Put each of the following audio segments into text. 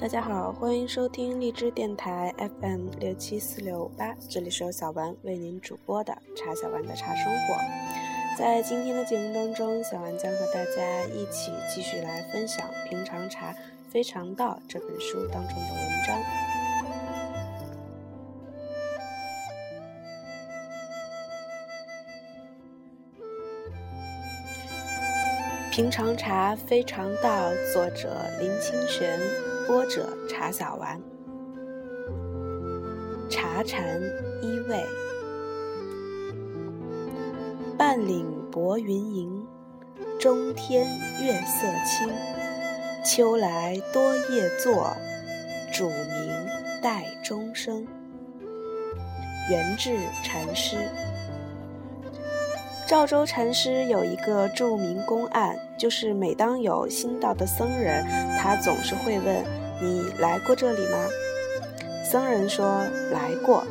大家好，欢迎收听荔枝电台 FM 六七四六八，这里是由小丸为您主播的茶小丸的茶生活。在今天的节目当中，小丸将和大家一起继续来分享《平常茶非常道》这本书当中的文章。《平常茶非常道》，作者林清玄。播者茶小丸，茶禅一味。半岭薄云盈，中天月色清。秋来多夜坐，煮茗待钟声。元智禅师。赵州禅师有一个著名公案，就是每当有新到的僧人，他总是会问：“你来过这里吗？”僧人说：“来过。”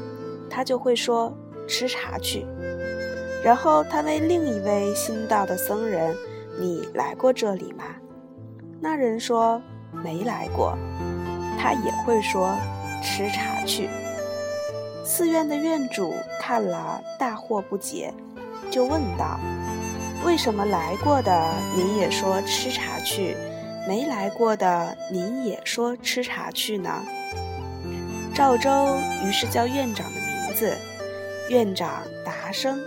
他就会说：“吃茶去。”然后他问另一位新到的僧人：“你来过这里吗？”那人说：“没来过。”他也会说：“吃茶去。”寺院的院主看了大惑不解。就问道：“为什么来过的您也说吃茶去，没来过的您也说吃茶去呢？”赵州于是叫院长的名字，院长答声，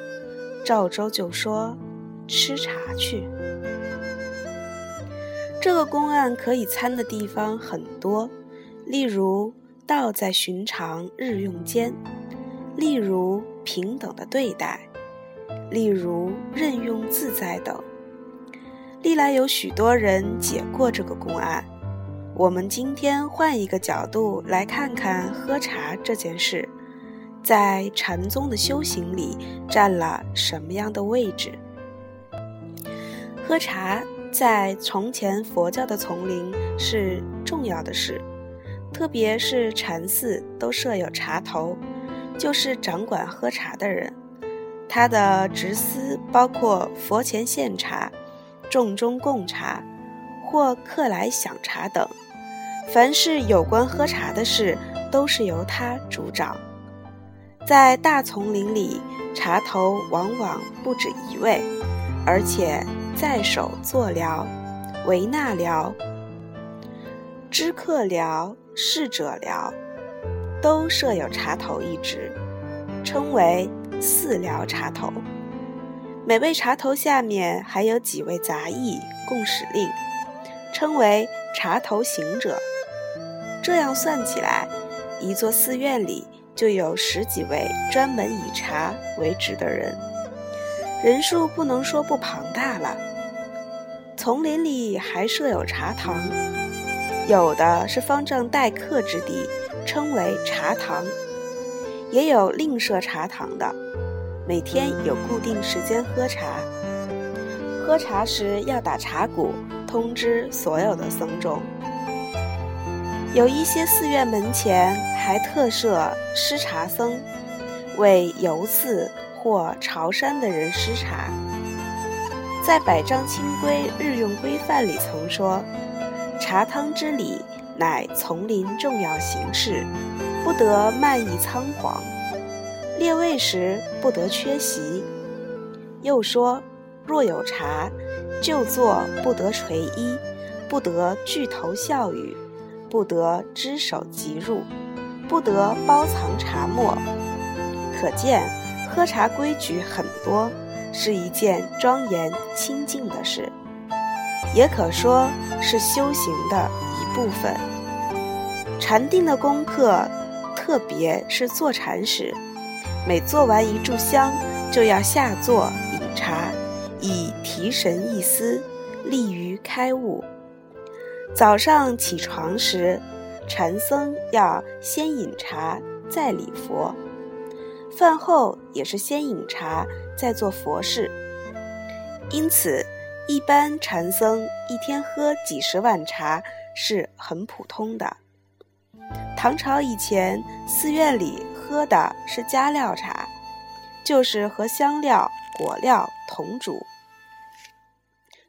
赵州就说：“吃茶去。”这个公案可以参的地方很多，例如道在寻常日用间，例如平等的对待。例如任用自在等，历来有许多人解过这个公案。我们今天换一个角度来看看喝茶这件事，在禅宗的修行里占了什么样的位置？喝茶在从前佛教的丛林是重要的事，特别是禅寺都设有茶头，就是掌管喝茶的人。他的职司包括佛前献茶、众中供茶或客来享茶等，凡是有关喝茶的事，都是由他主掌。在大丛林里，茶头往往不止一位，而且在手坐寮、维纳寮、知客寮、侍者寮，都设有茶头一职，称为。四寮茶头，每位茶头下面还有几位杂役供使令，称为茶头行者。这样算起来，一座寺院里就有十几位专门以茶为职的人，人数不能说不庞大了。丛林里还设有茶堂，有的是方丈待客之地，称为茶堂。也有另设茶堂的，每天有固定时间喝茶。喝茶时要打茶鼓，通知所有的僧众。有一些寺院门前还特设施茶僧，为游寺或朝山的人施茶。在《百丈清规日用规范》里曾说：“茶汤之礼，乃丛林重要形式。”不得漫意仓皇，列位时不得缺席。又说：若有茶，就坐不得垂衣，不得聚头笑语，不得只手即入，不得包藏茶沫。可见喝茶规矩很多，是一件庄严清净的事，也可说是修行的一部分。禅定的功课。特别是坐禅时，每做完一炷香，就要下坐饮茶，以提神一思，利于开悟。早上起床时，禅僧要先饮茶，再礼佛；饭后也是先饮茶，再做佛事。因此，一般禅僧一天喝几十碗茶是很普通的。唐朝以前，寺院里喝的是加料茶，就是和香料、果料同煮，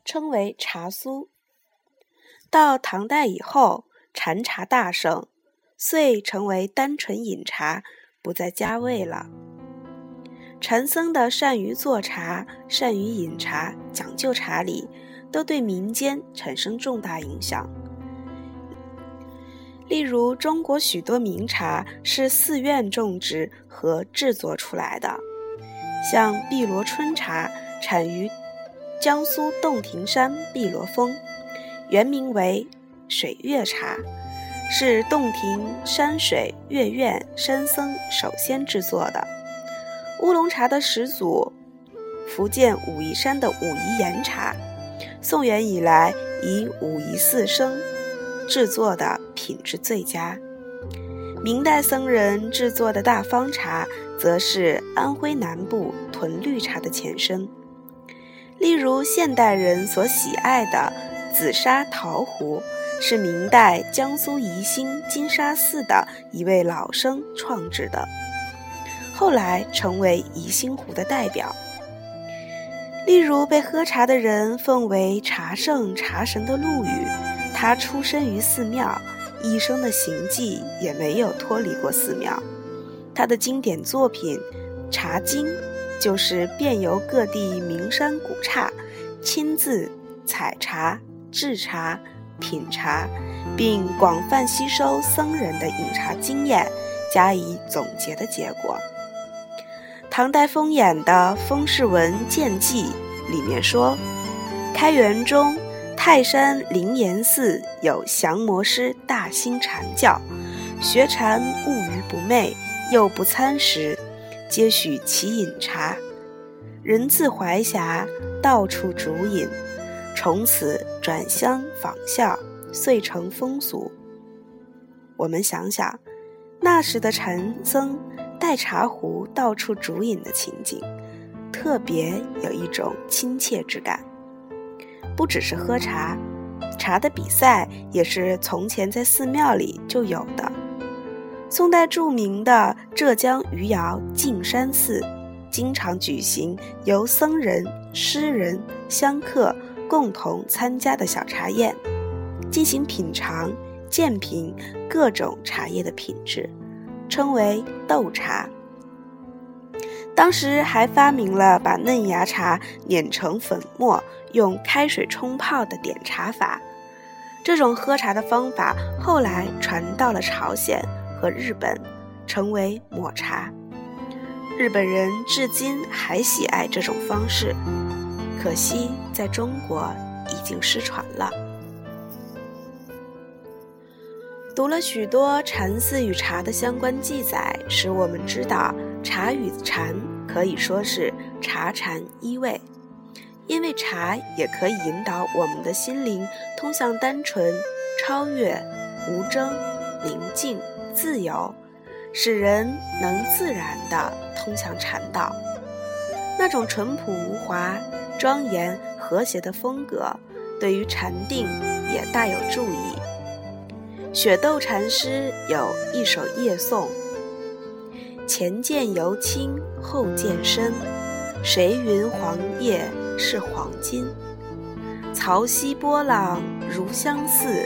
称为茶酥。到唐代以后，禅茶大盛，遂成为单纯饮茶，不再加味了。禅僧的善于做茶、善于饮茶、讲究茶礼，都对民间产生重大影响。例如，中国许多名茶是寺院种植和制作出来的，像碧螺春茶，产于江苏洞庭山碧螺峰，原名为水月茶，是洞庭山水月院山僧首先制作的。乌龙茶的始祖，福建武夷山的武夷岩茶，宋元以来以武夷四生制作的品质最佳。明代僧人制作的大方茶，则是安徽南部屯绿茶的前身。例如，现代人所喜爱的紫砂陶壶，是明代江苏宜兴金沙寺的一位老生创制的。后来成为宜兴壶的代表。例如，被喝茶的人奉为茶圣、茶神的陆羽，他出身于寺庙，一生的行迹也没有脱离过寺庙。他的经典作品《茶经》，就是遍游各地名山古刹，亲自采茶、制茶、品茶，并广泛吸收僧人的饮茶经验，加以总结的结果。唐代风眼的《风氏文见记》里面说，开元中泰山灵岩寺有降魔师大兴禅教，学禅务于不昧，又不参食，皆许其饮茶。人自怀霞到处逐饮，从此转乡仿效，遂成风俗。我们想想，那时的禅僧。带茶壶到处煮饮的情景，特别有一种亲切之感。不只是喝茶，茶的比赛也是从前在寺庙里就有的。宋代著名的浙江余姚径山寺，经常举行由僧人、诗人、香客共同参加的小茶宴，进行品尝、鉴评各种茶叶的品质。称为斗茶。当时还发明了把嫩芽茶碾成粉末，用开水冲泡的点茶法。这种喝茶的方法后来传到了朝鲜和日本，成为抹茶。日本人至今还喜爱这种方式，可惜在中国已经失传了。读了许多禅寺与茶的相关记载，使我们知道茶与禅可以说是茶禅一味，因为茶也可以引导我们的心灵通向单纯、超越、无争、宁静、自由，使人能自然地通向禅道。那种淳朴无华、庄严和谐的风格，对于禅定也大有助益。雪窦禅师有一首夜颂：前见犹青后见深，谁云黄叶是黄金？潮汐波浪如相似，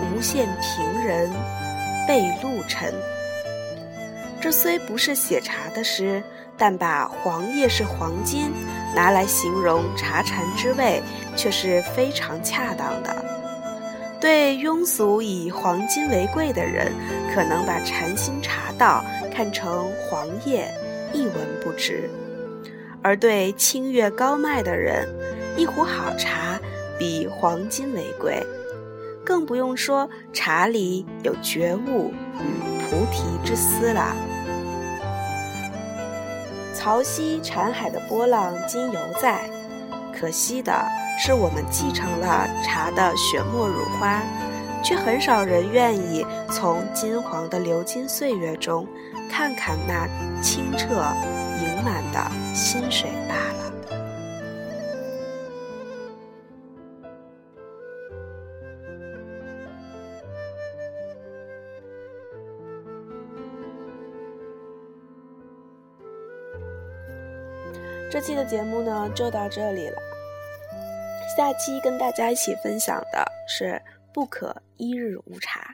无限平人被露尘。这虽不是写茶的诗，但把黄叶是黄金拿来形容茶禅之味，却是非常恰当的。对庸俗以黄金为贵的人，可能把禅心茶道看成黄叶，一文不值；而对清越高迈的人，一壶好茶比黄金为贵。更不用说茶里有觉悟与菩提之思了。潮汐禅海的波浪今犹在，可惜的。是我们继承了茶的血墨乳花，却很少人愿意从金黄的流金岁月中，看看那清澈盈满的薪水罢了。这期的节目呢，就到这里了。下期跟大家一起分享的是不可一日无茶。